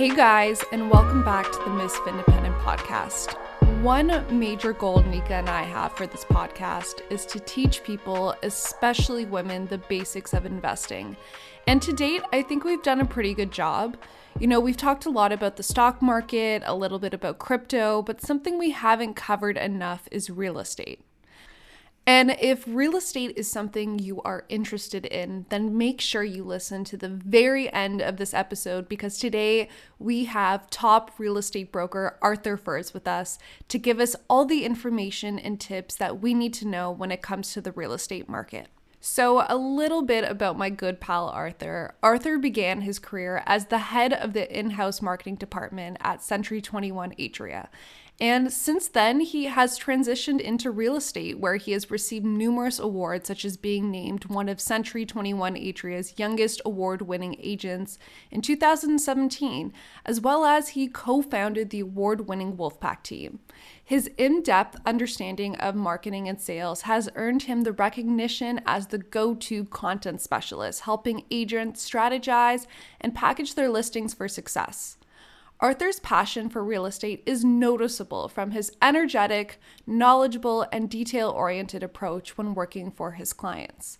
Hey guys, and welcome back to the Misfit Independent podcast. One major goal Nika and I have for this podcast is to teach people, especially women, the basics of investing. And to date, I think we've done a pretty good job. You know, we've talked a lot about the stock market, a little bit about crypto, but something we haven't covered enough is real estate. And if real estate is something you are interested in, then make sure you listen to the very end of this episode because today we have top real estate broker Arthur Furs with us to give us all the information and tips that we need to know when it comes to the real estate market. So, a little bit about my good pal Arthur. Arthur began his career as the head of the in house marketing department at Century 21 Atria. And since then, he has transitioned into real estate, where he has received numerous awards, such as being named one of Century 21 Atria's youngest award winning agents in 2017, as well as he co founded the award winning Wolfpack team. His in depth understanding of marketing and sales has earned him the recognition as the go to content specialist, helping agents strategize and package their listings for success. Arthur's passion for real estate is noticeable from his energetic, knowledgeable, and detail oriented approach when working for his clients.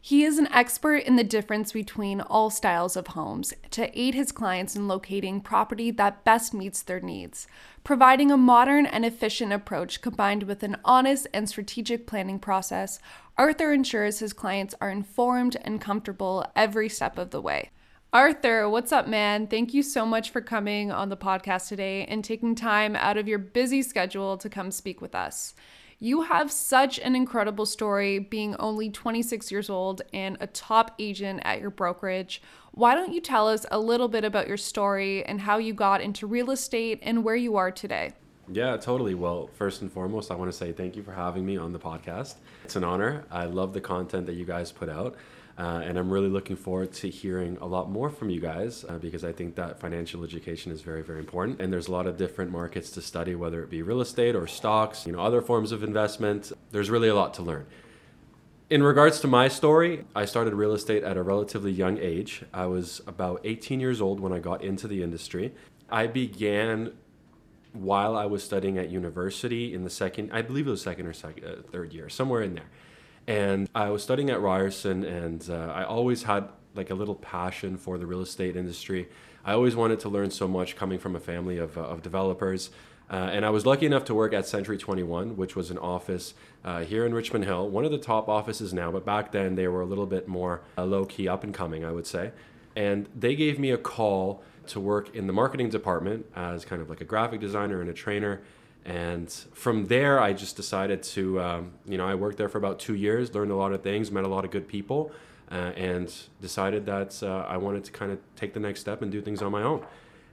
He is an expert in the difference between all styles of homes to aid his clients in locating property that best meets their needs, providing a modern and efficient approach combined with an honest and strategic planning process. Arthur ensures his clients are informed and comfortable every step of the way. Arthur, what's up, man? Thank you so much for coming on the podcast today and taking time out of your busy schedule to come speak with us. You have such an incredible story being only 26 years old and a top agent at your brokerage. Why don't you tell us a little bit about your story and how you got into real estate and where you are today? Yeah, totally. Well, first and foremost, I want to say thank you for having me on the podcast. It's an honor. I love the content that you guys put out. Uh, and I'm really looking forward to hearing a lot more from you guys uh, because I think that financial education is very, very important. And there's a lot of different markets to study, whether it be real estate or stocks, you know, other forms of investment. There's really a lot to learn. In regards to my story, I started real estate at a relatively young age. I was about 18 years old when I got into the industry. I began while I was studying at university in the second, I believe it was second or second, uh, third year, somewhere in there. And I was studying at Ryerson, and uh, I always had like a little passion for the real estate industry. I always wanted to learn so much coming from a family of, uh, of developers. Uh, and I was lucky enough to work at Century 21, which was an office uh, here in Richmond Hill, one of the top offices now, but back then they were a little bit more uh, low key, up and coming, I would say. And they gave me a call to work in the marketing department as kind of like a graphic designer and a trainer. And from there, I just decided to, um, you know, I worked there for about two years, learned a lot of things, met a lot of good people, uh, and decided that uh, I wanted to kind of take the next step and do things on my own.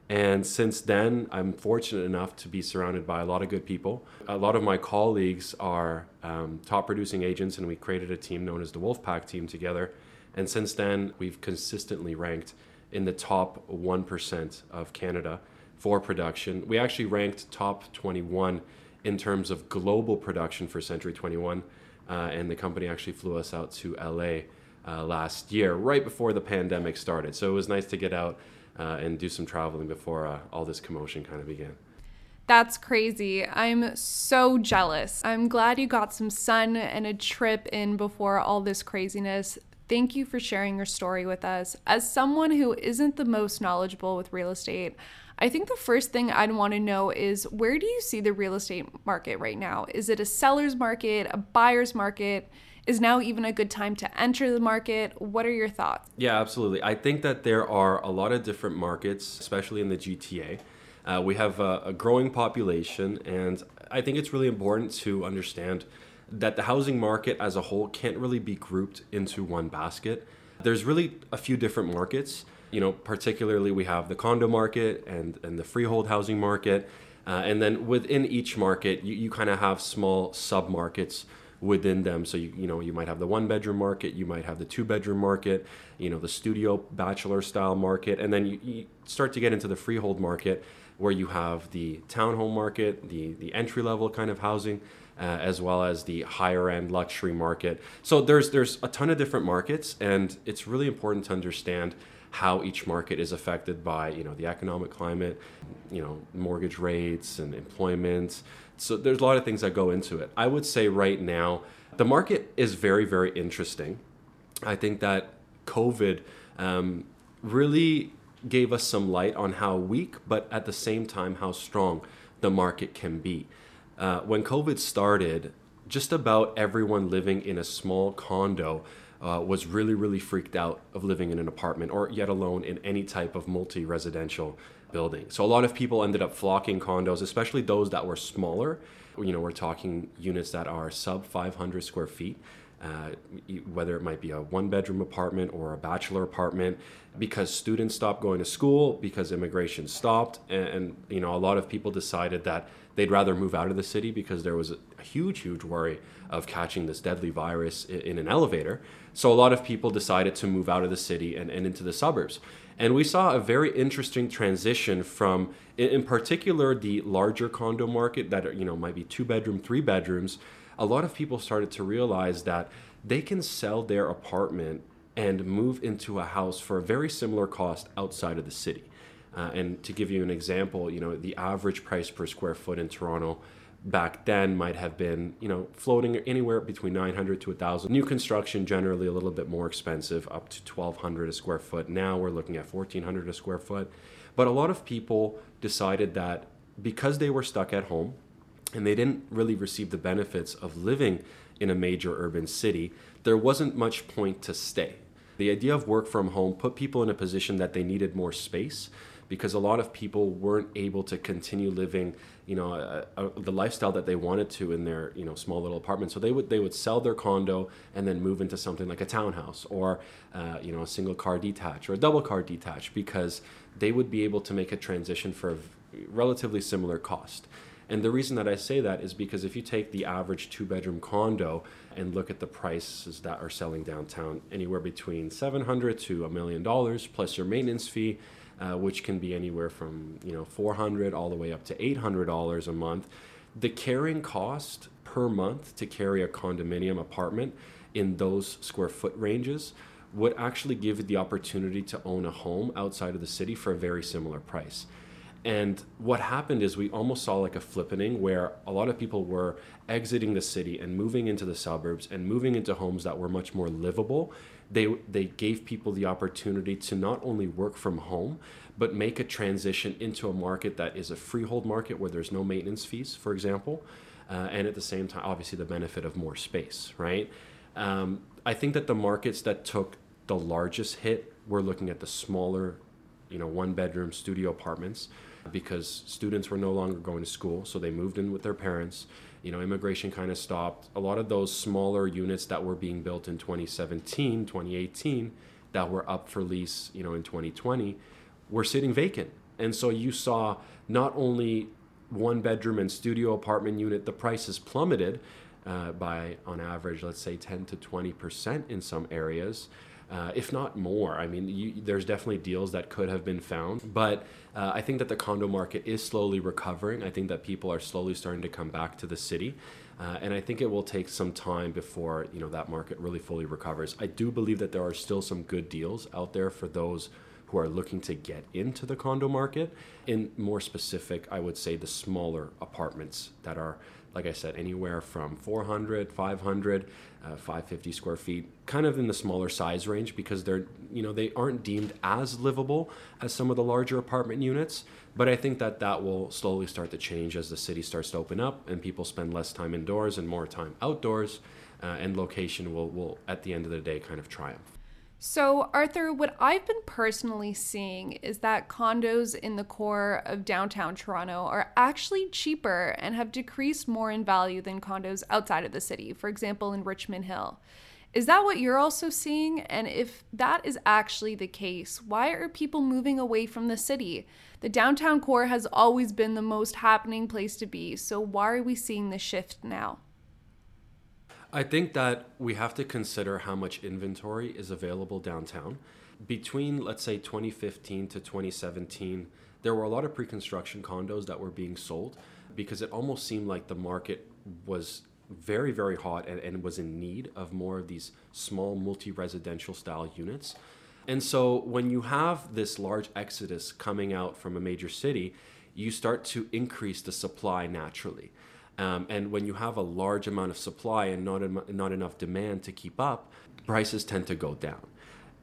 And since then, I'm fortunate enough to be surrounded by a lot of good people. A lot of my colleagues are um, top producing agents, and we created a team known as the Wolfpack team together. And since then, we've consistently ranked in the top 1% of Canada for production. We actually ranked top 21 in terms of global production for Century 21, uh, and the company actually flew us out to LA uh, last year, right before the pandemic started. So it was nice to get out uh, and do some traveling before uh, all this commotion kind of began. That's crazy. I'm so jealous. I'm glad you got some sun and a trip in before all this craziness. Thank you for sharing your story with us. As someone who isn't the most knowledgeable with real estate, I think the first thing I'd want to know is where do you see the real estate market right now? Is it a seller's market, a buyer's market? Is now even a good time to enter the market? What are your thoughts? Yeah, absolutely. I think that there are a lot of different markets, especially in the GTA. Uh, we have a, a growing population, and I think it's really important to understand that the housing market as a whole can't really be grouped into one basket. There's really a few different markets you know, particularly we have the condo market and, and the freehold housing market. Uh, and then within each market, you, you kind of have small sub markets within them. So, you, you know, you might have the one bedroom market, you might have the two bedroom market, you know, the studio bachelor style market. And then you, you start to get into the freehold market where you have the townhome market, the, the entry level kind of housing. uh, as well as the higher end luxury market. So there's there's a ton of different markets, and it's really important to understand how each market is affected by you know the economic climate, you know mortgage rates and employment. So there's a lot of things that go into it. I would say right now the market is very very interesting. I think that COVID um, really gave us some light on how weak, but at the same time how strong the market can be. Uh, when COVID started, just about everyone living in a small condo uh, was really, really freaked out of living in an apartment or yet alone in any type of multi residential building. So a lot of people ended up flocking condos, especially those that were smaller. You know, we're talking units that are sub 500 square feet. Uh, whether it might be a one bedroom apartment or a bachelor apartment because students stopped going to school because immigration stopped and, and, you know a lot of people decided that they'd rather move out of the city because there was a, a huge huge worry of catching this deadly virus in, in, an elevator. So a lot of people decided to move out of the city and, and into the suburbs. And we saw a very interesting transition from in, particular the larger condo market that you know might be two bedroom three bedrooms. A lot of people started to realize that they can sell their apartment and move into a house for a very similar cost outside of the city. Uh, and to give you an example, you know, the average price per square foot in Toronto back then might have been, you know, floating anywhere between 900 to 1000. New construction generally a little bit more expensive, up to 1200 a square foot. Now we're looking at 1400 a square foot. But a lot of people decided that because they were stuck at home, and they didn't really receive the benefits of living in a major urban city, there wasn't much point to stay. The idea of work from home put people in a position that they needed more space because a lot of people weren't able to continue living, you know, a, a, the lifestyle that they wanted to in their, you know, small little apartment. So they would they would sell their condo and then move into something like a townhouse or, uh, you know, a single car detached or a double car detached because they would be able to make a transition for a relatively similar cost. And the reason that I say that is because if you take the average two bedroom condo and look at the prices that are selling downtown, anywhere between 700 to a million dollars plus your maintenance fee, uh, which can be anywhere from you know 400 all the way up to 800 dollars a month. The carrying cost per month to carry a condominium apartment in those square foot ranges would actually give you the opportunity to own a home outside of the city for a very similar price. And what happened is we almost saw like a flippening where a lot of people were exiting the city and moving into the suburbs and moving into homes that were much more livable. They, they gave people the opportunity to not only work from home, but make a transition into a market that is a freehold market where there's no maintenance fees, for example. Uh, and at the same time, obviously, the benefit of more space, right? Um, I think that the markets that took the largest hit were looking at the smaller, you know, one bedroom studio apartments because students were no longer going to school, so they moved in with their parents. You know, immigration kind of stopped. A lot of those smaller units that were being built in 2017, 2018, that were up for lease, you know, in 2020, were sitting vacant. And so you saw not only one bedroom and studio apartment unit, the prices plummeted uh, by, on average, let's say 10 to 20% in some areas uh, if not more. I mean, you, there's definitely deals that could have been found, but uh, I think that the condo market is slowly recovering. I think that people are slowly starting to come back to the city. Uh, and I think it will take some time before you know that market really fully recovers. I do believe that there are still some good deals out there for those who are looking to get into the condo market. In more specific, I would say the smaller apartments that are like I said, anywhere from 400, 500, uh, 550 square feet, kind of in the smaller size range because they're, you know, they aren't deemed as livable as some of the larger apartment units. But I think that that will slowly start to change as the city starts to open up and people spend less time indoors and more time outdoors, uh, and location will, will, at the end of the day, kind of triumph. So, Arthur, what I've been personally seeing is that condos in the core of downtown Toronto are actually cheaper and have decreased more in value than condos outside of the city, for example, in Richmond Hill. Is that what you're also seeing? And if that is actually the case, why are people moving away from the city? The downtown core has always been the most happening place to be, so why are we seeing the shift now? I think that we have to consider how much inventory is available downtown. Between, let's say, 2015 to 2017, there were a lot of pre construction condos that were being sold because it almost seemed like the market was very, very hot and, and was in need of more of these small multi residential style units. And so when you have this large exodus coming out from a major city, you start to increase the supply naturally. Um, and when you have a large amount of supply and not, em- not enough demand to keep up, prices tend to go down.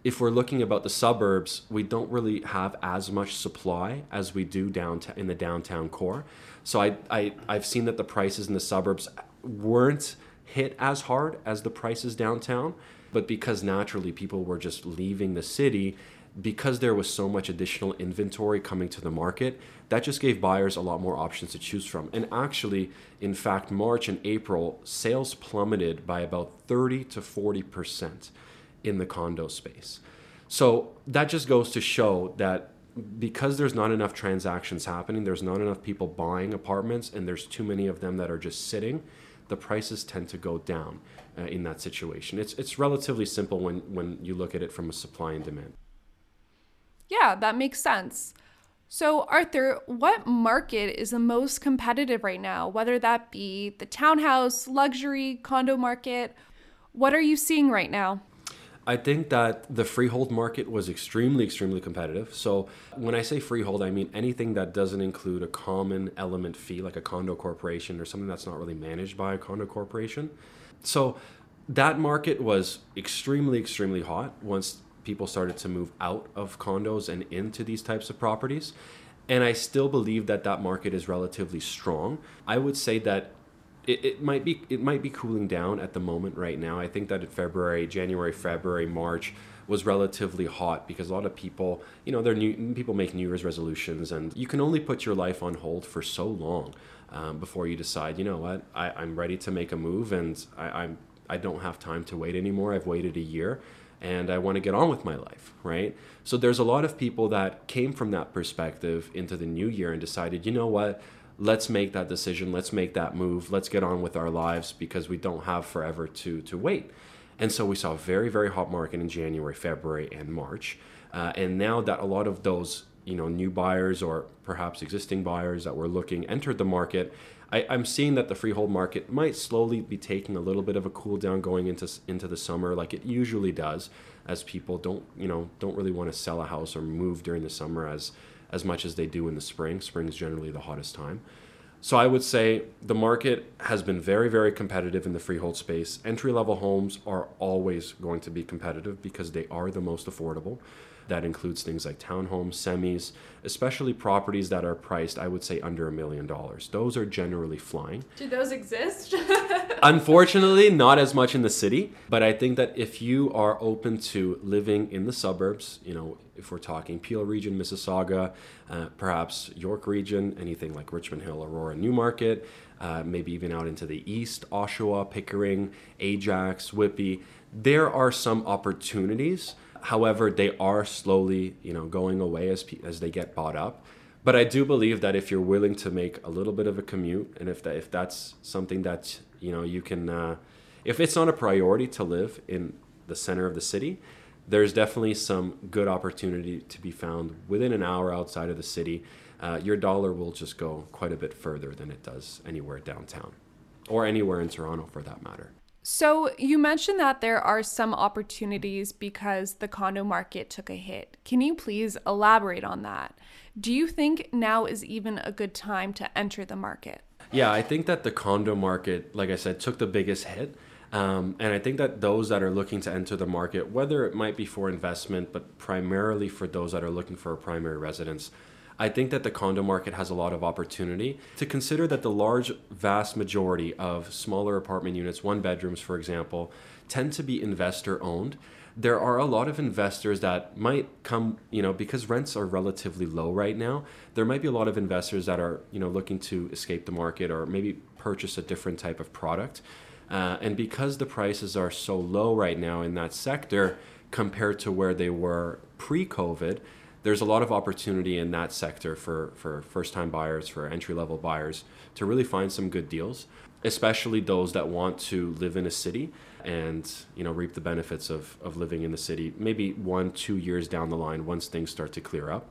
If we're looking about the suburbs, we don't really have as much supply as we do downtown in the downtown core. So I, I I've seen that the prices in the suburbs weren't hit as hard as the prices downtown, but because naturally people were just leaving the city, because there was so much additional inventory coming to the market, that just gave buyers a lot more options to choose from. And actually, in fact, March and April, sales plummeted by about 30 to 40% in the condo space. So that just goes to show that because there's not enough transactions happening, there's not enough people buying apartments, and there's too many of them that are just sitting, the prices tend to go down uh, in that situation. It's, it's relatively simple when, when you look at it from a supply and demand. Yeah, that makes sense. So, Arthur, what market is the most competitive right now, whether that be the townhouse, luxury, condo market? What are you seeing right now? I think that the freehold market was extremely, extremely competitive. So, when I say freehold, I mean anything that doesn't include a common element fee, like a condo corporation or something that's not really managed by a condo corporation. So, that market was extremely, extremely hot once people started to move out of condos and into these types of properties. And I still believe that that market is relatively strong. I would say that it, it might be it might be cooling down at the moment right now. I think that in February, January, February, March was relatively hot because a lot of people, you know, they're new people make New Year's resolutions, and you can only put your life on hold for so long um, before you decide, you know what, I, I'm ready to make a move, and I, I'm I don't have time to wait anymore. I've waited a year and I want to get on with my life, right? So there's a lot of people that came from that perspective into the new year and decided, you know what, let's make that decision, let's make that move, let's get on with our lives because we don't have forever to to wait. And so we saw a very very hot market in January, February, and March, uh, and now that a lot of those you know new buyers or perhaps existing buyers that were looking entered the market I, am seeing that the freehold market might slowly be taking a little bit of a cool down going into into the summer, like it usually does, as people don't you know don't really want to sell a house or move during the summer as as much as they do in the spring. Spring is generally the hottest time. So I would say the market has been very, very competitive in the freehold space. Entry level homes are always going to be competitive because they are the most affordable. That includes things like townhomes, semis, especially properties that are priced, I would say, under a million dollars. Those are generally flying. Do those exist? Unfortunately, not as much in the city, but I think that if you are open to living in the suburbs, you know, if we're talking Peel region, Mississauga, uh, perhaps York region, anything like Richmond Hill, Aurora, Newmarket, uh, maybe even out into the east, Oshawa, Pickering, Ajax, Whitby, there are some opportunities However, they are slowly, you know, going away as as they get bought up. But I do believe that if you're willing to make a little bit of a commute, and if that if that's something that you know you can, uh, if it's not a priority to live in the center of the city, there's definitely some good opportunity to be found within an hour outside of the city. Uh, your dollar will just go quite a bit further than it does anywhere downtown, or anywhere in Toronto for that matter. So, you mentioned that there are some opportunities because the condo market took a hit. Can you please elaborate on that? Do you think now is even a good time to enter the market? Yeah, I think that the condo market, like I said, took the biggest hit. Um, and I think that those that are looking to enter the market, whether it might be for investment, but primarily for those that are looking for a primary residence, I think that the condo market has a lot of opportunity to consider that the large, vast majority of smaller apartment units, one bedrooms, for example, tend to be investor owned. There are a lot of investors that might come, you know, because rents are relatively low right now. There might be a lot of investors that are, you know, looking to escape the market or maybe purchase a different type of product. Uh, and because the prices are so low right now in that sector compared to where they were pre COVID, there's a lot of opportunity in that sector for, for first time buyers, for entry level buyers to really find some good deals, especially those that want to live in a city and you know reap the benefits of, of living in the city maybe one two years down the line once things start to clear up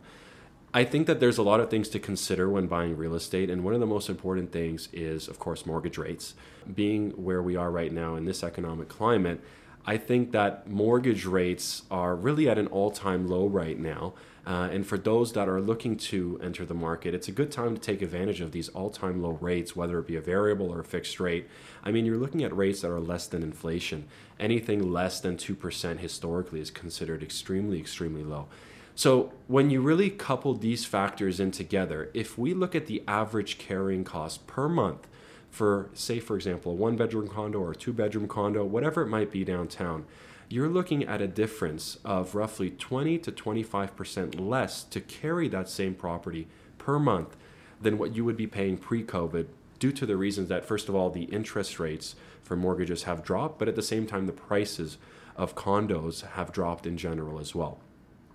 I think that there's a lot of things to consider when buying real estate, and one of the most important things is, of course, mortgage rates. Being where we are right now in this economic climate, I think that mortgage rates are really at an all time low right now. Uh, and for those that are looking to enter the market, it's a good time to take advantage of these all time low rates, whether it be a variable or a fixed rate. I mean, you're looking at rates that are less than inflation. Anything less than 2% historically is considered extremely, extremely low. So when you really couple these factors in together, if we look at the average carrying cost per month for, say, for example, a one bedroom condo or a two bedroom condo, whatever it might be downtown, you're looking at a difference of roughly 20 to 25% less to carry that same property per month than what you would be paying pre COVID due to the reasons that, first of all, the interest rates for mortgages have dropped, but at the same time, the prices of condos have dropped in general as well.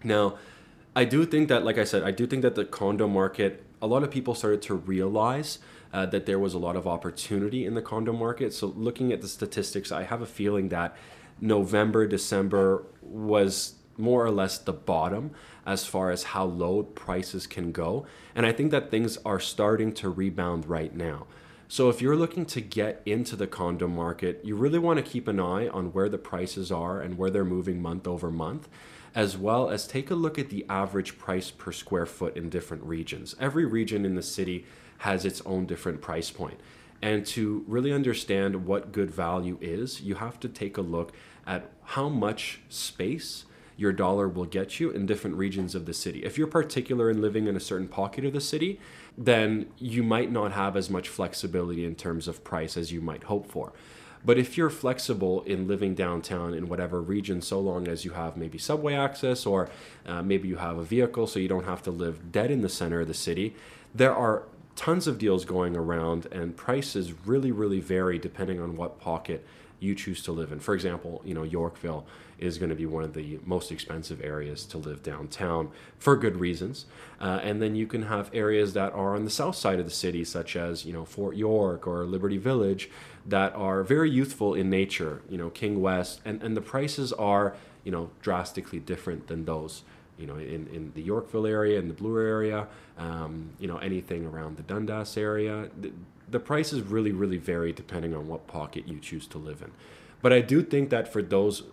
Now, I do think that, like I said, I do think that the condo market, a lot of people started to realize uh, that there was a lot of opportunity in the condo market. So, looking at the statistics, I have a feeling that November, December was more or less the bottom as far as how low prices can go. And I think that things are starting to rebound right now. So if you're looking to get into the condo market, you really want to keep an eye on where the prices are and where they're moving month over month as well as take a look at the average price per square foot in different regions. Every region in the city has its own different price point. And to really understand what good value is, you have to take a look at how much space your dollar will get you in different regions of the city. If you're particular in living in a certain pocket of the city, then you might not have as much flexibility in terms of price as you might hope for. But if you're flexible in living downtown in whatever region, so long as you have maybe subway access or uh, maybe you have a vehicle so you don't have to live dead in the center of the city, there are tons of deals going around and prices really, really vary depending on what pocket you choose to live in. For example, you know, Yorkville is going to be one of the most expensive areas to live downtown for good reasons. Uh, and then you can have areas that are on the south side of the city, such as, you know, Fort York or Liberty Village, that are very youthful in nature, you know, King West, and, and the prices are, you know, drastically different than those. You know, in, in the Yorkville area, in the Bloor area, um, you know, anything around the Dundas area, the, the prices really, really vary depending on what pocket you choose to live in. But I do think that for those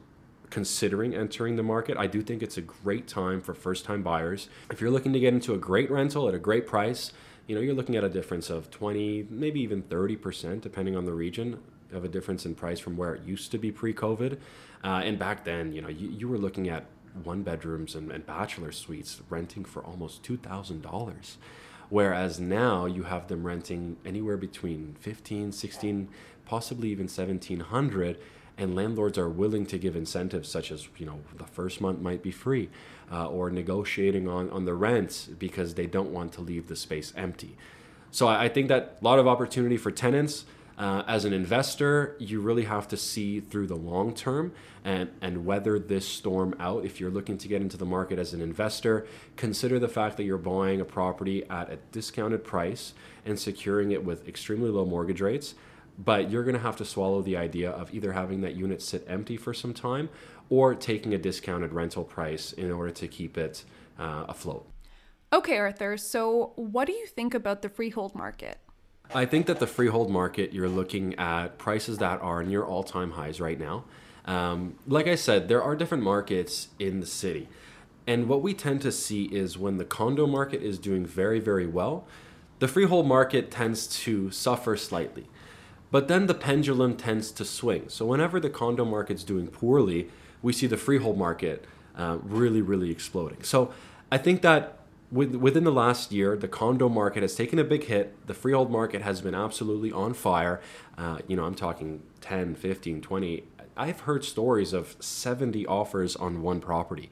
considering entering the market, I do think it's a great time for first time buyers. If you're looking to get into a great rental at a great price, you know, you're looking at a difference of 20, maybe even 30%, depending on the region, of a difference in price from where it used to be pre COVID. Uh, and back then, you know, you, you were looking at one bedrooms and, and bachelor suites renting for almost $2,000. Whereas now you have them renting anywhere between 15, 16, possibly even 1700 and landlords are willing to give incentives such as you know the first month might be free uh, or negotiating on, on the rents because they don't want to leave the space empty so i, I think that a lot of opportunity for tenants uh, as an investor you really have to see through the long term and, and weather this storm out if you're looking to get into the market as an investor consider the fact that you're buying a property at a discounted price and securing it with extremely low mortgage rates but you're going to have to swallow the idea of either having that unit sit empty for some time or taking a discounted rental price in order to keep it uh, afloat. Okay, Arthur. So, what do you think about the freehold market? I think that the freehold market, you're looking at prices that are near all time highs right now. Um, like I said, there are different markets in the city. And what we tend to see is when the condo market is doing very, very well, the freehold market tends to suffer slightly. But then the pendulum tends to swing. So whenever the condo market's doing poorly, we see the freehold market uh, really, really exploding. So I think that with, within the last year, the condo market has taken a big hit. The freehold market has been absolutely on fire. Uh, you know, I'm talking 10, 15, 20. I've heard stories of 70 offers on one property,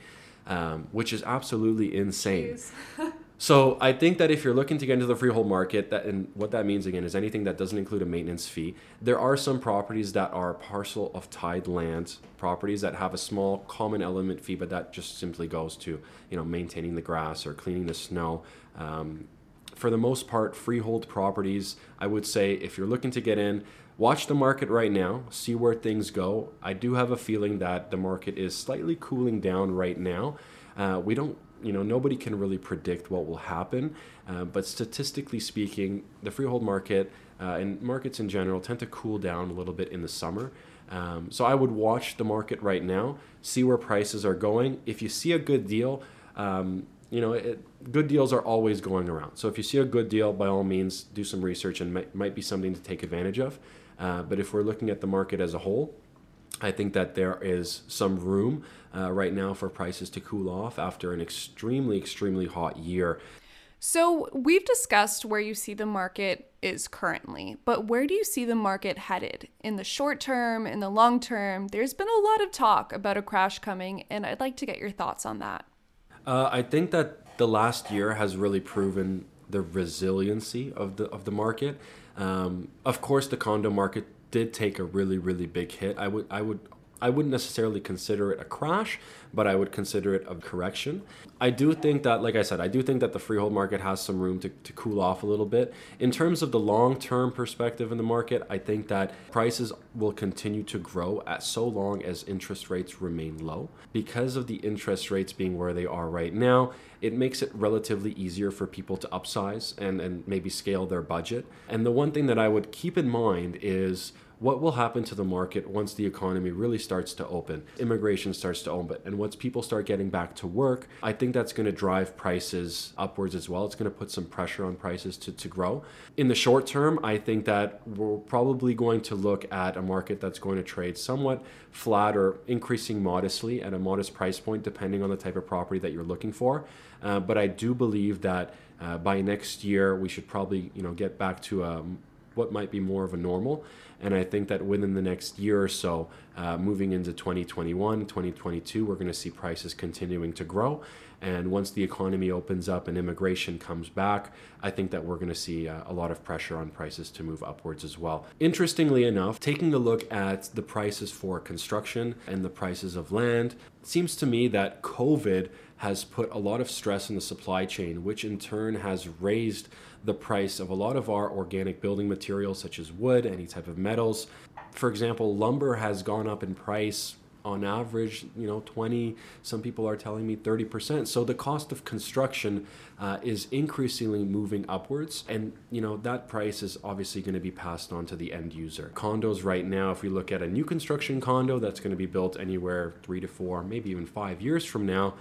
um, which is absolutely insane. So I think that if you're looking to get into the freehold market, that and what that means again is anything that doesn't include a maintenance fee. There are some properties that are parcel of tied land properties that have a small common element fee, but that just simply goes to you know maintaining the grass or cleaning the snow. Um, for the most part, freehold properties, I would say if you're looking to get in, watch the market right now, see where things go. I do have a feeling that the market is slightly cooling down right now. Uh, we don't you know, nobody can really predict what will happen. Uh, but statistically speaking, the freehold market uh, and markets in general tend to cool down a little bit in the summer. Um, so I would watch the market right now, see where prices are going. If you see a good deal, um, you know, it, good deals are always going around. So if you see a good deal, by all means, do some research and might, might be something to take advantage of. Uh, but if we're looking at the market as a whole, I think that there is some room uh, right now for prices to cool off after an extremely, extremely hot year. So, we've discussed where you see the market is currently, but where do you see the market headed? In the short term, in the long term, there's been a lot of talk about a crash coming, and I'd like to get your thoughts on that. Uh, I think that the last year has really proven the resiliency of the of the market. Um, of course, the condo market did take a really really big hit. I would I would I wouldn't necessarily consider it a crash, but I would consider it a correction. I do think that, like I said, I do think that the freehold market has some room to, to cool off a little bit. In terms of the long term perspective in the market, I think that prices will continue to grow at so long as interest rates remain low. Because of the interest rates being where they are right now, it makes it relatively easier for people to upsize and, and maybe scale their budget. And the one thing that I would keep in mind is what will happen to the market once the economy really starts to open, immigration starts to open, and once people start getting back to work, I think that's going to drive prices upwards as well. It's going to put some pressure on prices to, to grow. In the short term, I think that we're probably going to look at a market that's going to trade somewhat flat or increasing modestly at a modest price point, depending on the type of property that you're looking for. Uh, but I do believe that uh, by next year, we should probably you know get back to a what might be more of a normal. And I think that within the next year or so, uh, moving into 2021, 2022, we're going to see prices continuing to grow. And once the economy opens up and immigration comes back, I think that we're going to see uh, a lot of pressure on prices to move upwards as well. Interestingly enough, taking a look at the prices for construction and the prices of land, seems to me that COVID has put a lot of stress in the supply chain, which in turn has raised the price of a lot of our organic building materials, such as wood, any type of metals. For example, lumber has gone up in price on average, you know, 20, some people are telling me 30%. So the cost of construction uh, is increasingly moving upwards. And, you know, that price is obviously going to be passed on to the end user. Condos right now, if we look at a new construction condo that's going to be built anywhere three to four, maybe even five years from now,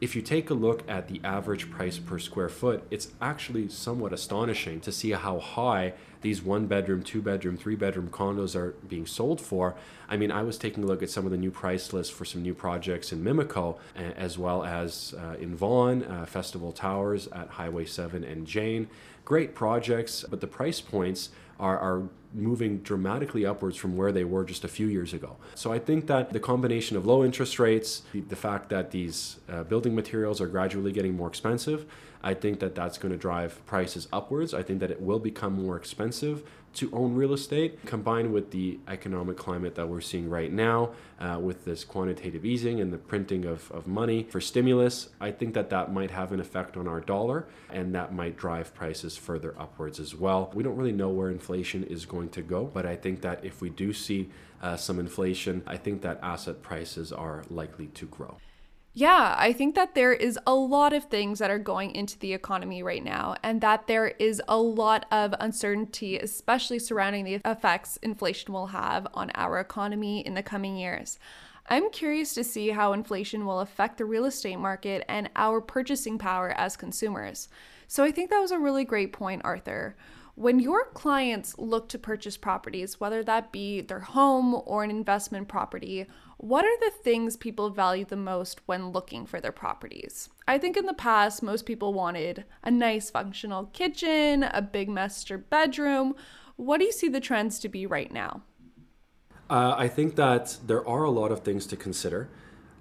if you take a look at the average price per square foot, it's actually somewhat astonishing to see how high these one bedroom, two bedroom, three bedroom condos are being sold for. I mean, I was taking a look at some of the new price lists for some new projects in Mimico, as well as uh, in Vaughan, uh, Festival Towers at Highway 7 and Jane. Great projects, but the price points are, are moving dramatically upwards from where they were just a few years ago. So I think that the combination of low interest rates, the, fact that these uh, building materials are gradually getting more expensive, I think that that's going to drive prices upwards. I think that it will become more expensive to own real estate, combined with the economic climate that we're seeing right now, uh, with this quantitative easing and the printing of, of money for stimulus, I think that that might have an effect on our dollar and that might drive prices further upwards as well. We don't really know where inflation is going to go, but I think that if we do see uh, some inflation, I think that asset prices are likely to grow. Yeah, I think that there is a lot of things that are going into the economy right now, and that there is a lot of uncertainty, especially surrounding the effects inflation will have on our economy in the coming years. I'm curious to see how inflation will affect the real estate market and our purchasing power as consumers. So I think that was a really great point, Arthur. When your clients look to purchase properties, whether that be their home or an investment property, what are the things people value the most when looking for their properties? I think in the past, most people wanted a nice functional kitchen, a big master bedroom. What do you see the trends to be right now? Uh, I think that there are a lot of things to consider.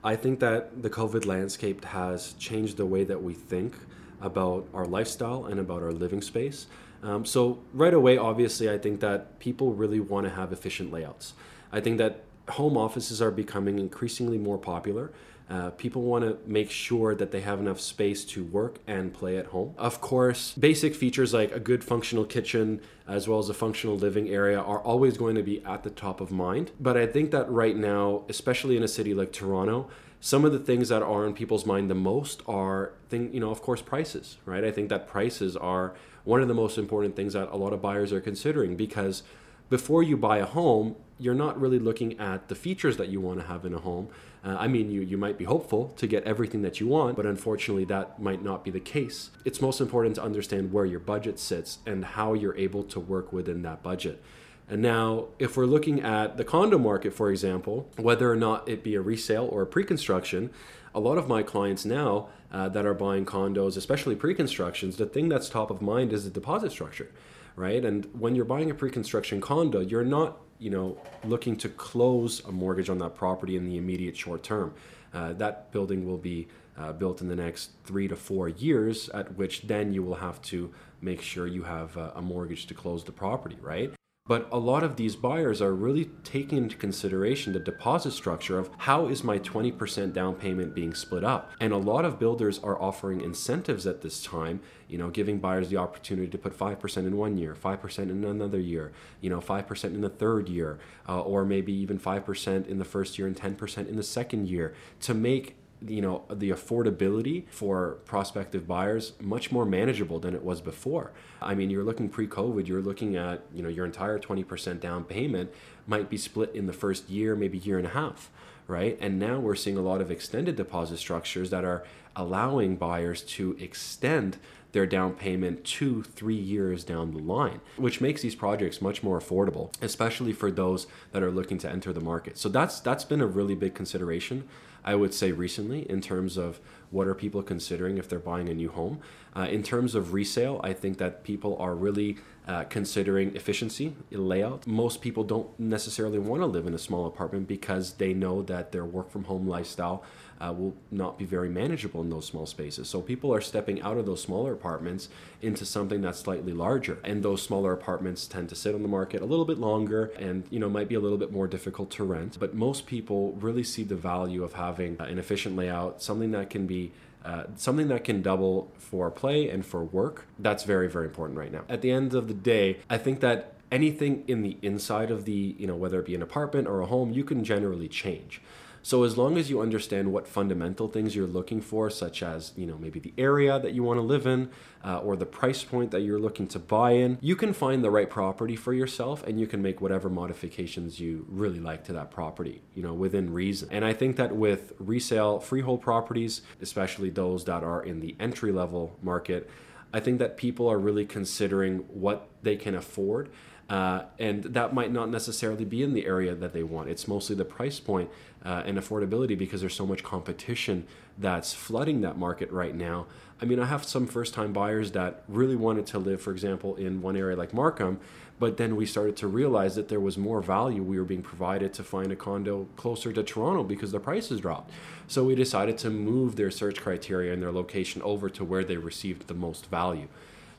I think that the COVID landscape has changed the way that we think about our lifestyle and about our living space. Um, so, right away, obviously, I think that people really want to have efficient layouts. I think that home offices are becoming increasingly more popular. Uh, people want to make sure that they have enough space to work and play at home. Of course, basic features like a good functional kitchen as well as a functional living area are always going to be at the top of mind. But I think that right now, especially in a city like Toronto, some of the things that are in people's mind the most are thing you know of course prices right i think that prices are one of the most important things that a lot of buyers are considering because before you buy a home you're not really looking at the features that you want to have in a home. Uh, i mean you, you might be hopeful to get everything that you want but unfortunately that might not be the case. It's most important to understand where your budget sits and how you're able to work within that budget. And now, if we're looking at the condo market, for example, whether or not it be a resale or a pre construction, a lot of my clients now uh, that are buying condos, especially pre constructions, the thing that's top of mind is the deposit structure, right? And when you're buying a pre construction condo, you're not you know looking to close a mortgage on that property in the immediate short term. Uh, that building will be uh, built in the next three to four years, at which then you will have to make sure you have a mortgage to close the property, right? But a lot of these buyers are really taking into consideration the deposit structure of how is my 20% down payment being split up. And a lot of builders are offering incentives at this time, you know, giving buyers the opportunity to put 5% in one year, 5% in another year, you know, 5% in the third year, uh, or maybe even 5% in the first year and 10% in the second year to make you know the affordability for prospective buyers much more manageable than it was before i mean you're looking pre-covid you're looking at you know your entire 20% down payment might be split in the first year maybe year and a half right and now we're seeing a lot of extended deposit structures that are allowing buyers to extend their down payment two, three years down the line, which makes these projects much more affordable, especially for those that are looking to enter the market. So that's that's been a really big consideration I would say recently in terms of what are people considering if they're buying a new home. Uh, in terms of resale, I think that people are really uh, considering efficiency, layout. Most people don't necessarily want to live in a small apartment because they know that their work from home lifestyle uh, will not be very manageable in those small spaces. So people are stepping out of those smaller apartments into something that's slightly larger. And those smaller apartments tend to sit on the market a little bit longer and, you know, might be a little bit more difficult to rent. But most people really see the value of having an efficient layout, something that can be uh, something that can double for play and for work. That's very, very important right now. At the end of the day, I think that anything in the inside of the, you know, whether it be an apartment or a home, you can generally change. So as long as you understand what fundamental things you're looking for, such as you know maybe the area that you want to live in, uh, or the price point that you're looking to buy in, you can find the right property for yourself, and you can make whatever modifications you really like to that property, you know, within reason. And I think that with resale freehold properties, especially those that are in the entry level market, I think that people are really considering what they can afford uh, and that might not necessarily be in the area that they want. It's mostly the price point, uh, and affordability because there's so much competition that's flooding that market right now. I mean, I have some first time buyers that really wanted to live, for example, in one area like Markham, but then we started to realize that there was more value we were being provided to find a condo closer to Toronto because the prices dropped. So we decided to move their search criteria and their location over to where they received the most value.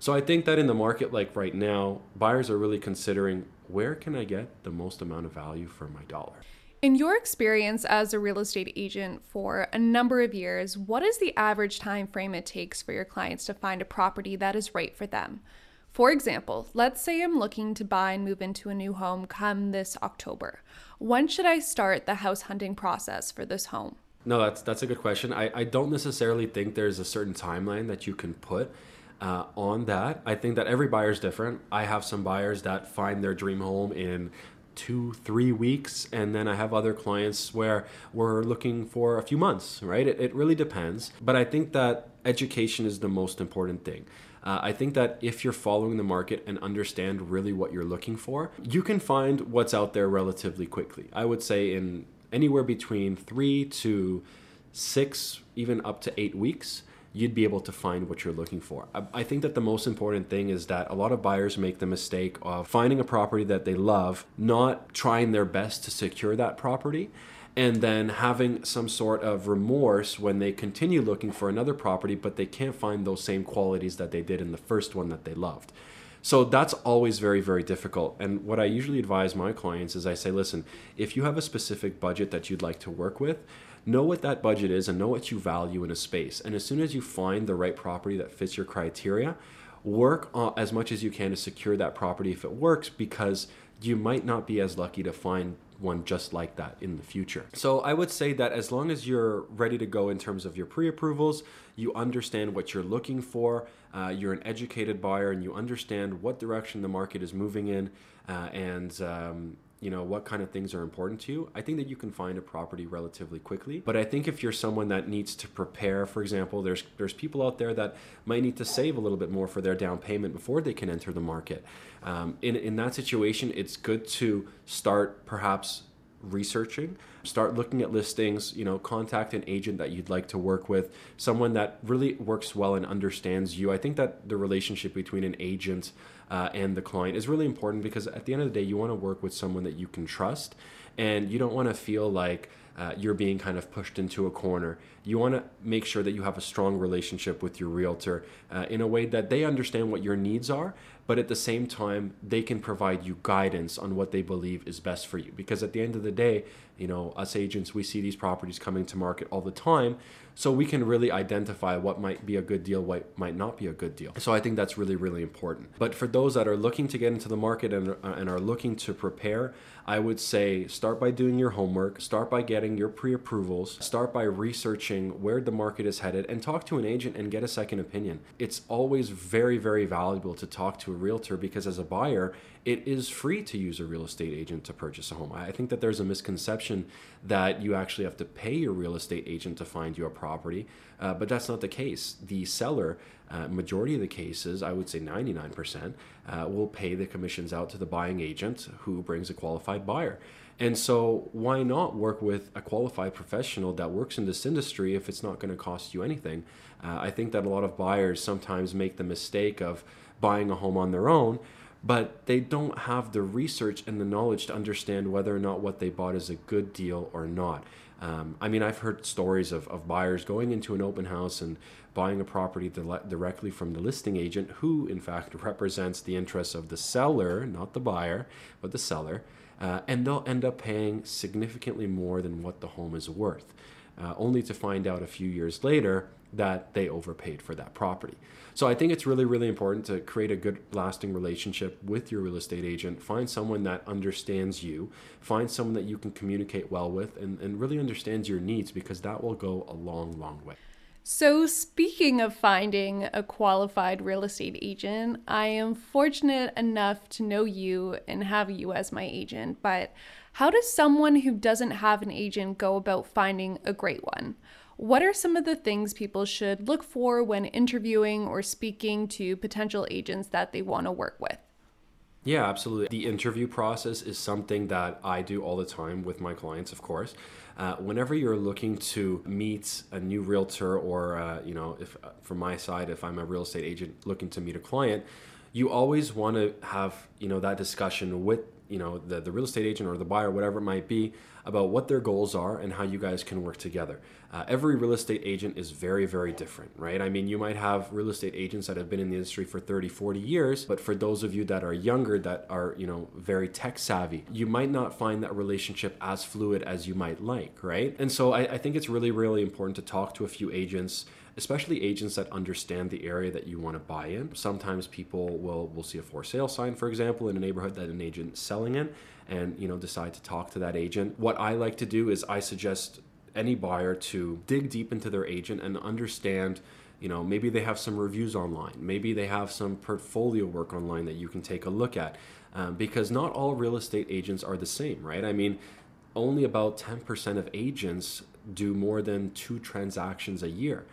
So I think that in the market like right now, buyers are really considering where can I get the most amount of value for my dollar? In your experience as a real estate agent for a number of years, what is the average time frame it takes for your clients to find a property that is right for them? For example, let's say I'm looking to buy and move into a new home come this October. When should I start the house hunting process for this home? No, that's that's a good question. I, I don't necessarily think there's a certain timeline that you can put uh, on that. I think that every buyer is different. I have some buyers that find their dream home in two, three weeks, and then I have other clients where we're looking for a few months, right? It, it really depends. But I think that education is the most important thing. Uh, I think that if you're following the market and understand really what you're looking for, you can find what's out there relatively quickly. I would say in anywhere between three to six, even up to eight weeks you'd be able to find what you're looking for. I, I think that the most important thing is that a lot of buyers make the mistake of finding a property that they love, not trying their best to secure that property and then having some sort of remorse when they continue looking for another property, but they can't find those same qualities that they did in the first one that they loved. So that's always very, very difficult. And what I usually advise my clients is I say, listen, if you have a specific budget that you'd like to work with, know what that budget is and know what you value in a space. And as soon as you find the right property that fits your criteria, work as much as you can to secure that property if it works because you might not be as lucky to find one just like that in the future. So I would say that as long as you're ready to go in terms of your pre approvals, you understand what you're looking for, uh, you're an educated buyer, and you understand what direction the market is moving in, uh, and um, you know what kind of things are important to you i think that you can find a property relatively quickly. But i think if you're someone that needs to prepare for example there's there's people out there that might need to save a little bit more for their down payment before they can enter the market. Um, in, in that situation it's good to start perhaps researching start looking at listings you know contact an agent that you'd like to work with someone that really works well and understands you. I think that the relationship between an agent uh, and the client is really important because at the end of the day you want to work with someone that you can trust and you don't want to feel like uh, you're being kind of pushed into a corner. You want to make sure that you have a strong relationship with your realtor uh, in a way that they understand what your needs are, but at the same time, they can provide you guidance on what they believe is best for you. Because at the end of the day, you know, us agents, we see these properties coming to market all the time. So we can really identify what might be a good deal, what might not be a good deal. So I think that's really, really important. But for those that are looking to get into the market and, uh, and are looking to prepare, I would say start by doing your homework, start by getting your pre approvals, start by researching where the market is headed, and talk to an agent and get a second opinion. It's always very, very valuable to talk to a realtor because as a buyer, it is free to use a real estate agent to purchase a home. I think that there's a misconception that you actually have to pay your real estate agent to find you a property, uh, but that's not the case. The seller, uh, majority of the cases, I would say 99%, uh, will pay the commissions out to the buying agent who brings a qualified buyer. And so, why not work with a qualified professional that works in this industry if it's not going to cost you anything? Uh, I think that a lot of buyers sometimes make the mistake of buying a home on their own but they don't have the research and the knowledge to understand whether or not what they bought is a good deal or not. Um, I mean, I've heard stories of, of buyers going into an open house and buying a property directly from the listing agent, who in fact represents the interests of the seller, not the buyer, but the seller, uh, and they'll end up paying significantly more than what the home is worth, uh, only to find out a few years later that they overpaid for that property. So I think it's really, really important to create a good, lasting relationship with your real estate agent. Find someone that understands you, find someone that you can communicate well with, and, and really understands your needs because that will go a long, long way. So, speaking of finding a qualified real estate agent, I am fortunate enough to know you and have you as my agent. But how does someone who doesn't have an agent go about finding a great one? What are some of the things people should look for when interviewing or speaking to potential agents that they want to work with? Yeah, absolutely. The interview process is something that I do all the time with my clients, of course. Uh, whenever you're looking to meet a new realtor, or uh, you know, if uh, from my side, if I'm a real estate agent looking to meet a client, you always want to have you know that discussion with you know the, the real estate agent or the buyer whatever it might be about what their goals are and how you guys can work together. Uh, every real estate agent is very very different right? I mean you might have real estate agents that have been in the industry for 30 40 years but for those of you that are younger that are you know very tech savvy you might not find that relationship as fluid as you might like right? And so I, I think it's really really important to talk to a few agents especially agents that understand the area that you want to buy in. Sometimes people will will see a for sale sign, for example, in a neighborhood that an agent's selling in, and you know decide to talk to that agent. What I like to do is I suggest any buyer to dig deep into their agent and understand you know maybe they have some reviews online. Maybe they have some portfolio work online that you can take a look at. Um, because not all real estate agents are the same right? I mean only about 10% of agents do more than two transactions a year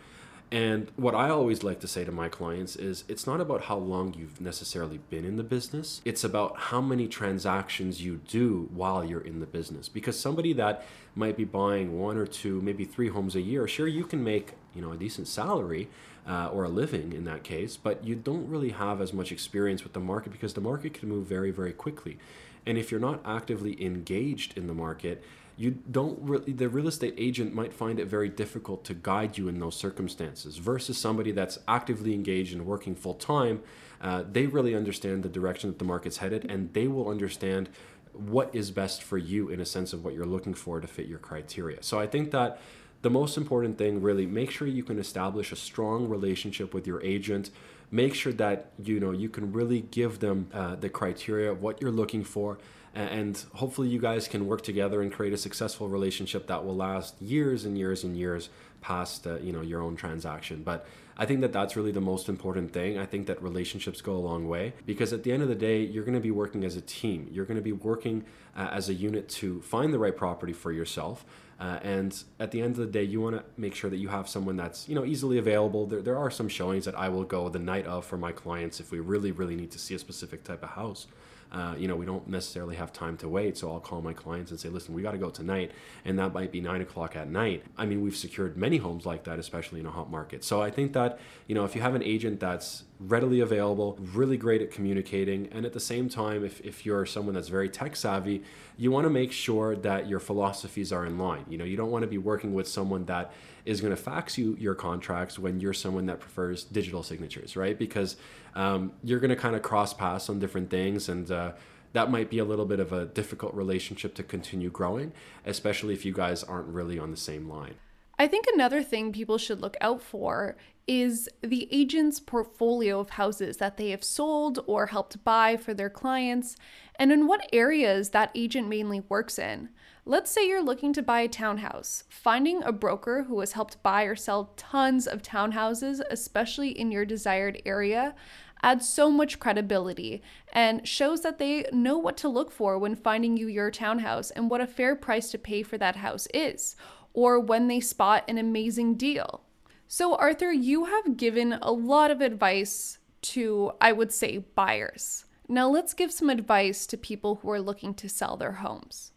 and what I always like to say to my clients is it's not about how long you've necessarily been in the business, it's about how many transactions you do while you're in the business. Because somebody that might be buying one or two, maybe three homes a year, sure, you can make you know a decent salary uh, or a living in that case, but you don't really have as much experience with the market because the market can move very, very quickly. And if you're not actively engaged in the market, you don't really the real estate agent might find it very difficult to guide you in those circumstances versus somebody that's actively engaged and working full time uh, they really understand the direction that the market's headed and they will understand what is best for you in a sense of what you're looking for to fit your criteria. So i think that the most important thing really make sure you can establish a strong relationship with your agent. Make sure that you know you can really give them uh, the criteria of what you're looking for and hopefully you guys can work together and create a successful relationship that will last years and years and years past uh, you know your own transaction but i think that that's really the most important thing i think that relationships go a long way because at the end of the day you're going to be working as a team you're going to be working uh, as a unit to find the right property for yourself uh, and at the end of the day, you want to make sure that you have someone that's you know easily available. There, there are some showings that I will go the night of for my clients if we really really need to see a specific type of house. Uh, you know, we don't necessarily have time to wait. So I'll call my clients and say, listen, we got to go tonight. And that might be nine o'clock at night. I mean, we've secured many homes like that, especially in a hot market. So I think that, you know, if you have an agent that's readily available, really great at communicating, and at the same time, if, if you're someone that's very tech savvy, you want to make sure that your philosophies are in line. You know, you don't want to be working with someone that is going to fax you your contracts when you're someone that prefers digital signatures, right? Because um, you're going to kind of cross paths on different things and uh, that might be a little bit of a difficult relationship to continue growing, especially if you guys aren't really on the same line. I think another thing people should look out for is the agent's portfolio of houses that they have sold or helped buy for their clients, and in what areas that agent mainly works in. Let's say you're looking to buy a townhouse. Finding a broker who has helped buy or sell tons of townhouses, especially in your desired area, adds so much credibility and shows that they know what to look for when finding you your townhouse and what a fair price to pay for that house is, or when they spot an amazing deal. So, Arthur, you have given a lot of advice to, I would say, buyers. Now, let's give some advice to people who are looking to sell their homes.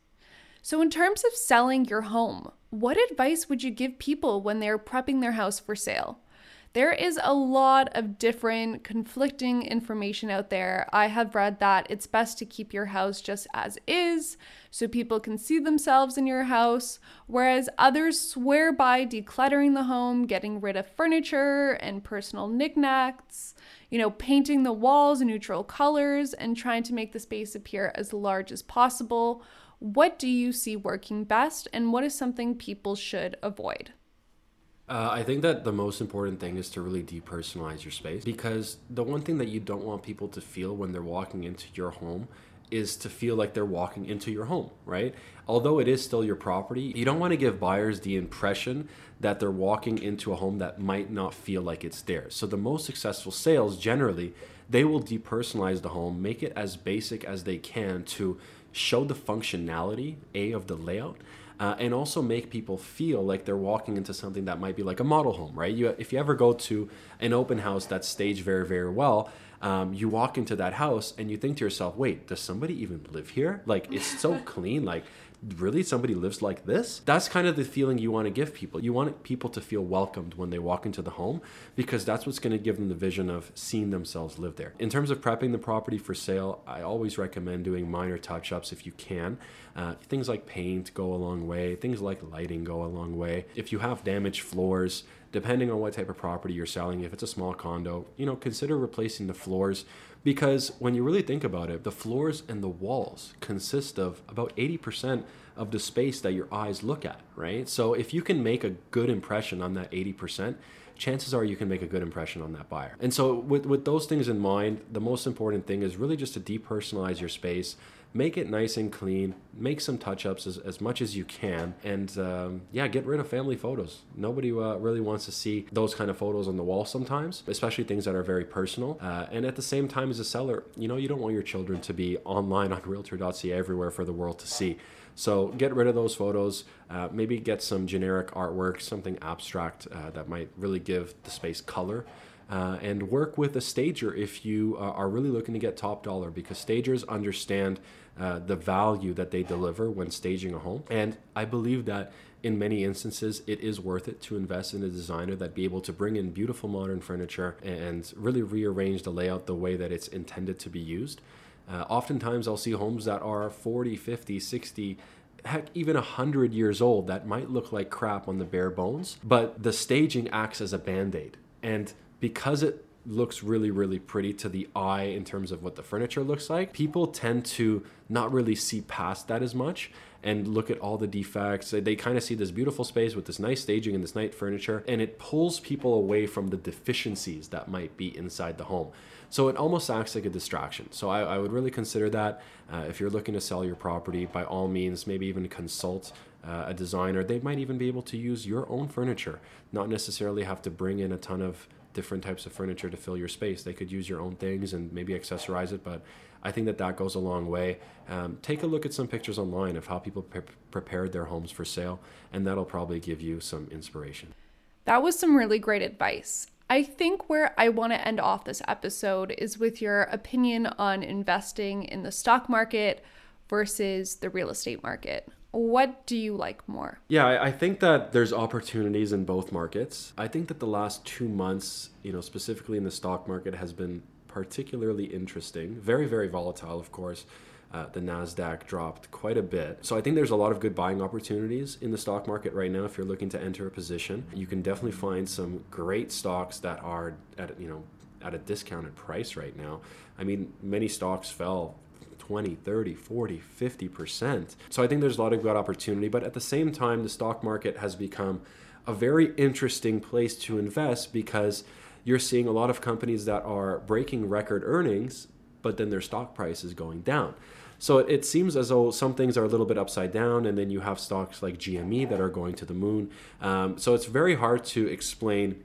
So, in terms of selling your home, what advice would you give people when they're prepping their house for sale? There is a lot of different conflicting information out there. I have read that it's best to keep your house just as is so people can see themselves in your house, whereas others swear by decluttering the home, getting rid of furniture and personal knickknacks, you know, painting the walls in neutral colors and trying to make the space appear as large as possible. What do you see working best, and what is something people should avoid? Uh, I think that the most important thing is to really depersonalize your space because the one thing that you don't want people to feel when they're walking into your home is to feel like they're walking into your home, right? Although it is still your property, you don't want to give buyers the impression that they're walking into a home that might not feel like it's theirs. So the most successful sales generally, they will depersonalize the home, make it as basic as they can to show the functionality, A, of the layout, uh, and also make people feel like they're walking into something that might be like a model home, right? You, if you ever go to an open house that's staged very, very well, um, you walk into that house and you think to yourself, wait, does somebody even live here? Like, it's so clean. Like, really somebody lives like this that's kind of the feeling you want to give people. You want people to feel welcomed when they walk into the home because that's what's going to give them the vision of seeing themselves live there. In terms of prepping the property for sale i always recommend doing minor touch-ups if you can. Uh, things like paint go a long way things like lighting go a long way. If you have damaged floors depending on what type of property you're selling if it's a small condo you know consider replacing the floors because when you really think about it, the floors and the walls consist of about 80% of the space that your eyes look at, right? So if you can make a good impression on that 80%, chances are you can make a good impression on that buyer. And so with, with those things in mind, the most important thing is really just to depersonalize your space, make it nice and clean, make some touch ups as, as much as you can, and um, yeah, get rid of family photos. Nobody uh, really wants to see those kind of photos on the wall sometimes, especially things that are very personal. Uh, and at the same time, as a seller, you know, you don't want your children to be online on realtor.ca everywhere for the world to see. So get rid of those photos. Uh, maybe get some generic artwork, something abstract uh, that might really give the space color. Uh, and work with a stager if you uh, are really looking to get top dollar because stagers understand uh, the value that they deliver when staging a home. And I believe that in many instances, it is worth it to invest in a designer that be able to bring in beautiful modern furniture and really rearrange the layout the way that it's intended to be used. Uh, oftentimes, I'll see homes that are 40, 50, 60, heck, even 100 years old that might look like crap on the bare bones, but the staging acts as a band aid. And because it looks really, really pretty to the eye in terms of what the furniture looks like, people tend to not really see past that as much and look at all the defects. They kind of see this beautiful space with this nice staging and this nice furniture, and it pulls people away from the deficiencies that might be inside the home. So it almost acts like a distraction. So I, I would really consider that uh, if you're looking to sell your property, by all means, maybe even consult uh, a designer. They might even be able to use your own furniture, not necessarily have to bring in a ton of different types of furniture to fill your space. They could use your own things and maybe accessorize it, but I think that that goes a long way. Um, take a look at some pictures online of how people pre- prepared their homes for sale, and that'll probably give you some inspiration. That was some really great advice. I think where I want to end off this episode is with your opinion on investing in the stock market versus the real estate market. What do you like more? Yeah, I think that there's opportunities in both markets. I think that the last two months, you know, specifically in the stock market, has been particularly interesting. Very, very volatile, of course. Uh, the Nasdaq dropped quite a bit, so I think there's a lot of good buying opportunities in the stock market right now. If you're looking to enter a position, you can definitely find some great stocks that are at you know at a discounted price right now. I mean, many stocks fell 20, 30, 40, 50%. So I think there's a lot of good opportunity, but at the same time, the stock market has become a very interesting place to invest because you're seeing a lot of companies that are breaking record earnings, but then their stock price is going down. So it, seems as though some things are a little bit upside down, and then you have stocks like GME that are going to the moon. Um, so it's very hard to explain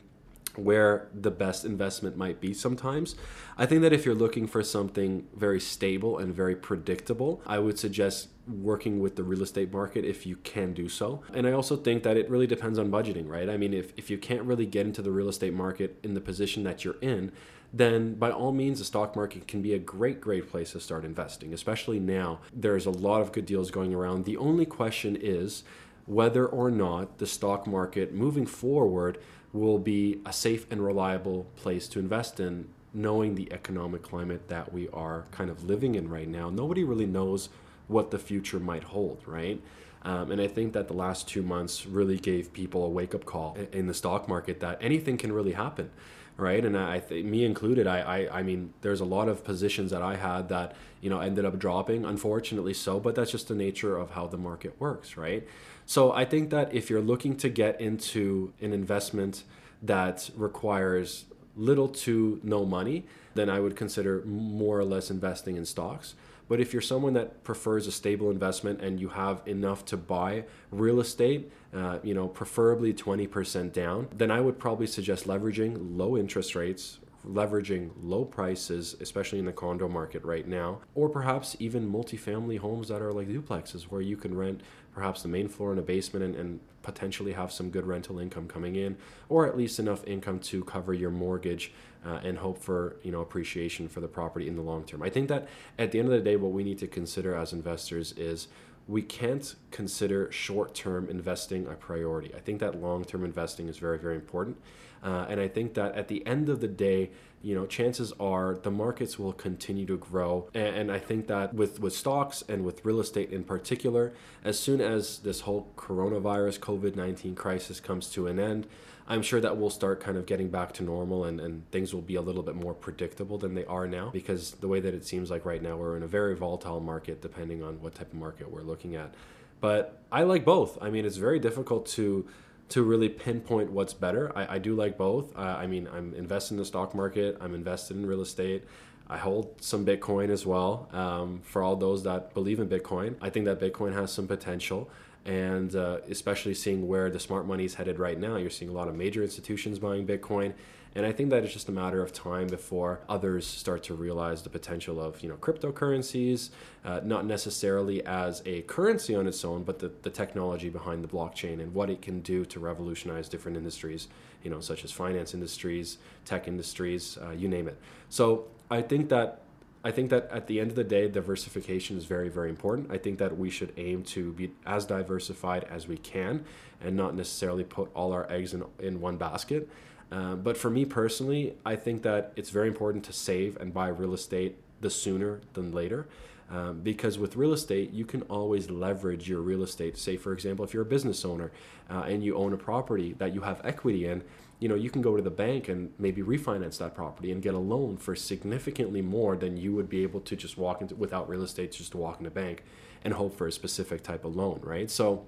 where the best investment might be sometimes. I think that if you're looking for something very stable and very predictable, I would suggest working with the real estate market if you can do so. And I also think that it really depends on budgeting, right? I mean, if, if you can't really get into the real estate market in the position that you're in, then by all means, the stock market can be a great, great place to start investing, especially now. There's a lot of good deals going around. The only question is whether or not the stock market moving forward will be a safe and reliable place to invest in, knowing the economic climate that we are kind of living in right now. Nobody really knows what the future might hold, right? Um, and I think that the last two months really gave people a wake up call in the stock market that anything can really happen, right? And I, think me included, I, I, I mean, there's a lot of positions that I had that you know ended up dropping, unfortunately so. But that's just the nature of how the market works, right? So I think that if you're looking to get into an investment that requires little to no money, then I would consider more or less investing in stocks. But if you're someone that prefers a stable investment and you have enough to buy real estate, uh, you know, preferably 20% down, then I would probably suggest leveraging low interest rates, leveraging low prices, especially in the condo market right now, or perhaps even multifamily homes that are like duplexes where you can rent perhaps the main floor and a basement and, and potentially have some good rental income coming in or at least enough income to cover your mortgage uh, and hope for you know appreciation for the property in the long term. I think that at the end of the day what we need to consider as investors is we can't consider short-term investing a priority. I think that long-term investing is very very important. Uh, and i think that at the end of the day you know, chances are the markets will continue to grow. And, I think that with, with stocks and with real estate in particular, as soon as this whole coronavirus COVID 19 crisis comes to an end, I'm sure that we'll start kind of getting back to normal and, and things will be a little bit more predictable than they are now because the way that it seems like right now, we're in a very volatile market depending on what type of market we're looking at. But I like both. I mean, it's very difficult to to really pinpoint what's better. I, I do like both. I mean, I'm invested in the stock market, I'm invested in real estate. I hold some Bitcoin as well. Um, for all those that believe in Bitcoin, I think that Bitcoin has some potential. And uh, especially seeing where the smart money is headed right now, you're seeing a lot of major institutions buying Bitcoin. And I think that it's just a matter of time before others start to realize the potential of you know cryptocurrencies, uh, not necessarily as a currency on its own, but the, the technology behind the blockchain and what it can do to revolutionize different industries, you know, such as finance industries, tech industries, uh, you name it. So I think that I think that at the end of the day, diversification is very, very important. I think that we should aim to be as diversified as we can and not necessarily put all our eggs in, in one basket. Um, but for me personally, I think that it's very important to save and buy real estate the sooner than later. Um, because with real estate, you can always leverage your real estate. Say, for example, if you're a business owner uh, and you own a property that you have equity in, you know, you can go to the bank and maybe refinance that property and get a loan for significantly more than you would be able to just walk into without real estate, just to walk in bank and hope for a specific type of loan, right? So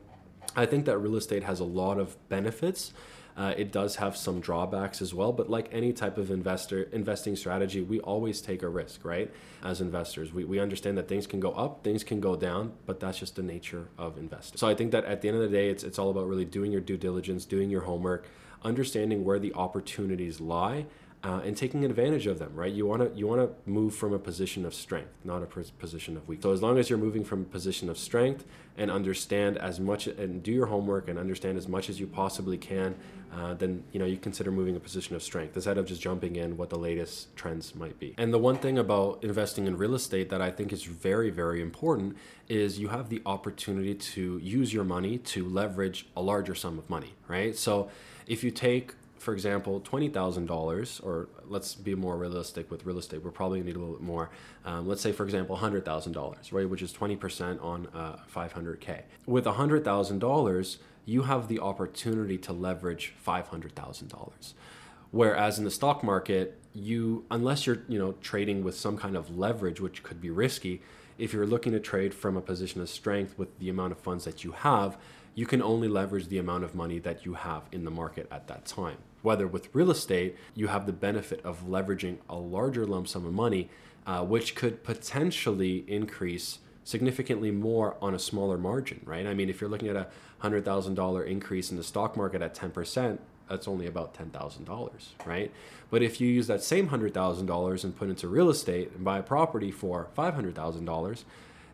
I think that real estate has a lot of benefits. Uh, it does have some drawbacks as well, but like any type of investor investing strategy, we always take a risk, right? As investors, we, we understand that things can go up, things can go down, but that's just the nature of investing. So I think that at the end of the day, it's it's all about really doing your due diligence, doing your homework, understanding where the opportunities lie, uh, and taking advantage of them, right? You want to you want to move from a position of strength, not a position of weakness. So as long as you're moving from a position of strength and understand as much and do your homework and understand as much as you possibly can, uh, then you know you consider moving a position of strength instead of just jumping in what the latest trends might be. And the one thing about investing in real estate that I think is very very important is you have the opportunity to use your money to leverage a larger sum of money, right? So if you take for example, $20,000, or let's be more realistic with real estate, we're probably gonna need a little bit more. Um, let's say, for example, $100,000, right, which is 20% on uh, 500K. With $100,000, you have the opportunity to leverage $500,000. Whereas in the stock market, you, unless you're, you know, trading with some kind of leverage, which could be risky, if you're looking to trade from a position of strength with the amount of funds that you have, you can only leverage the amount of money that you have in the market at that time. Whether with real estate, you have the benefit of leveraging a larger lump sum of money, uh, which could potentially increase significantly more on a smaller margin, right? I mean, if you're looking at a $100,000 increase in the stock market at 10%, that's only about $10,000, right? But if you use that same $100,000 and put into real estate and buy a property for $500,000,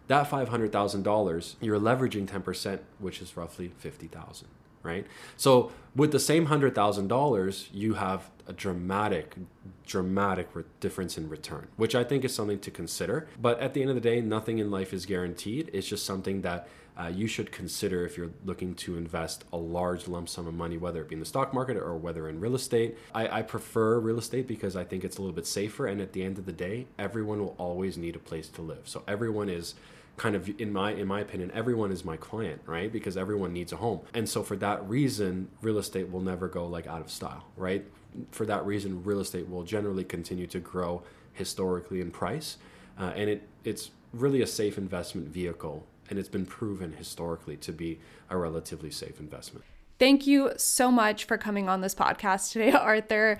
that $500,000, you're leveraging 10%, which is roughly 50,000 right? So with the same hundred thousand dollars, you have a dramatic, dramatic re- difference in return, which I think is something to consider. But at the end of the day, nothing in life is guaranteed. It's just something that uh, you should consider if you're looking to invest a large lump sum of money, whether it be in the stock market or whether in real estate. I, I prefer real estate because I think it's a little bit safer. And at the end of the day, everyone will always need a place to live. So everyone is kind of in my in my opinion everyone is my client right? Because everyone needs a home. And so for that reason real estate will never go like out of style right? For that reason real estate will generally continue to grow historically in price. Uh, and it it's really a safe investment vehicle and it's been proven historically to be a relatively safe investment. Thank you so much for coming on this podcast today, Arthur.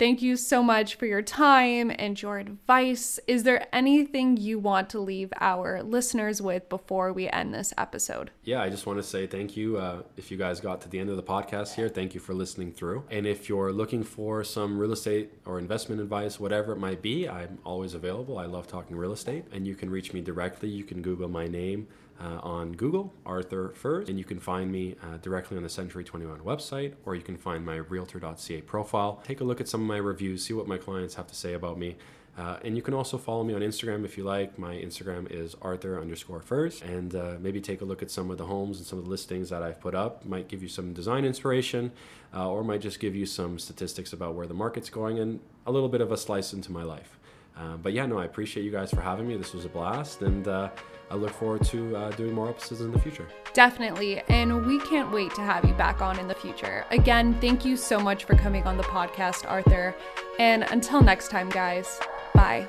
Thank you so much for your time and your advice. Is there anything you want to leave our listeners with before we end this episode? Yeah, I just want to say thank you. Uh, if you guys got to the end of the podcast here, thank you for listening through. And if you're looking for some real estate or investment advice, whatever it might be, I'm always available. I love talking real estate, and you can reach me directly. You can Google my name uh, on Google, Arthur Furs, and you can find me uh, directly on the Century 21 website, or you can find my Realtor.ca profile. Take a look at some of my reviews, see what my clients have to say about me. Uh, and you can also follow me on Instagram if you like. My Instagram is Arthur underscore Furs. And uh, maybe take a look at some of the homes and some of the listings that I've put up. Might give you some design inspiration uh, or might just give you some statistics about where the market's going and a little bit of a slice into my life. Uh, but yeah, no, I appreciate you guys for having me. This was a blast. And uh, I look forward to uh, doing more episodes in the future. Definitely. And we can't wait to have you back on in the future. Again, thank you so much for coming on the podcast, Arthur. And until next time, guys, bye.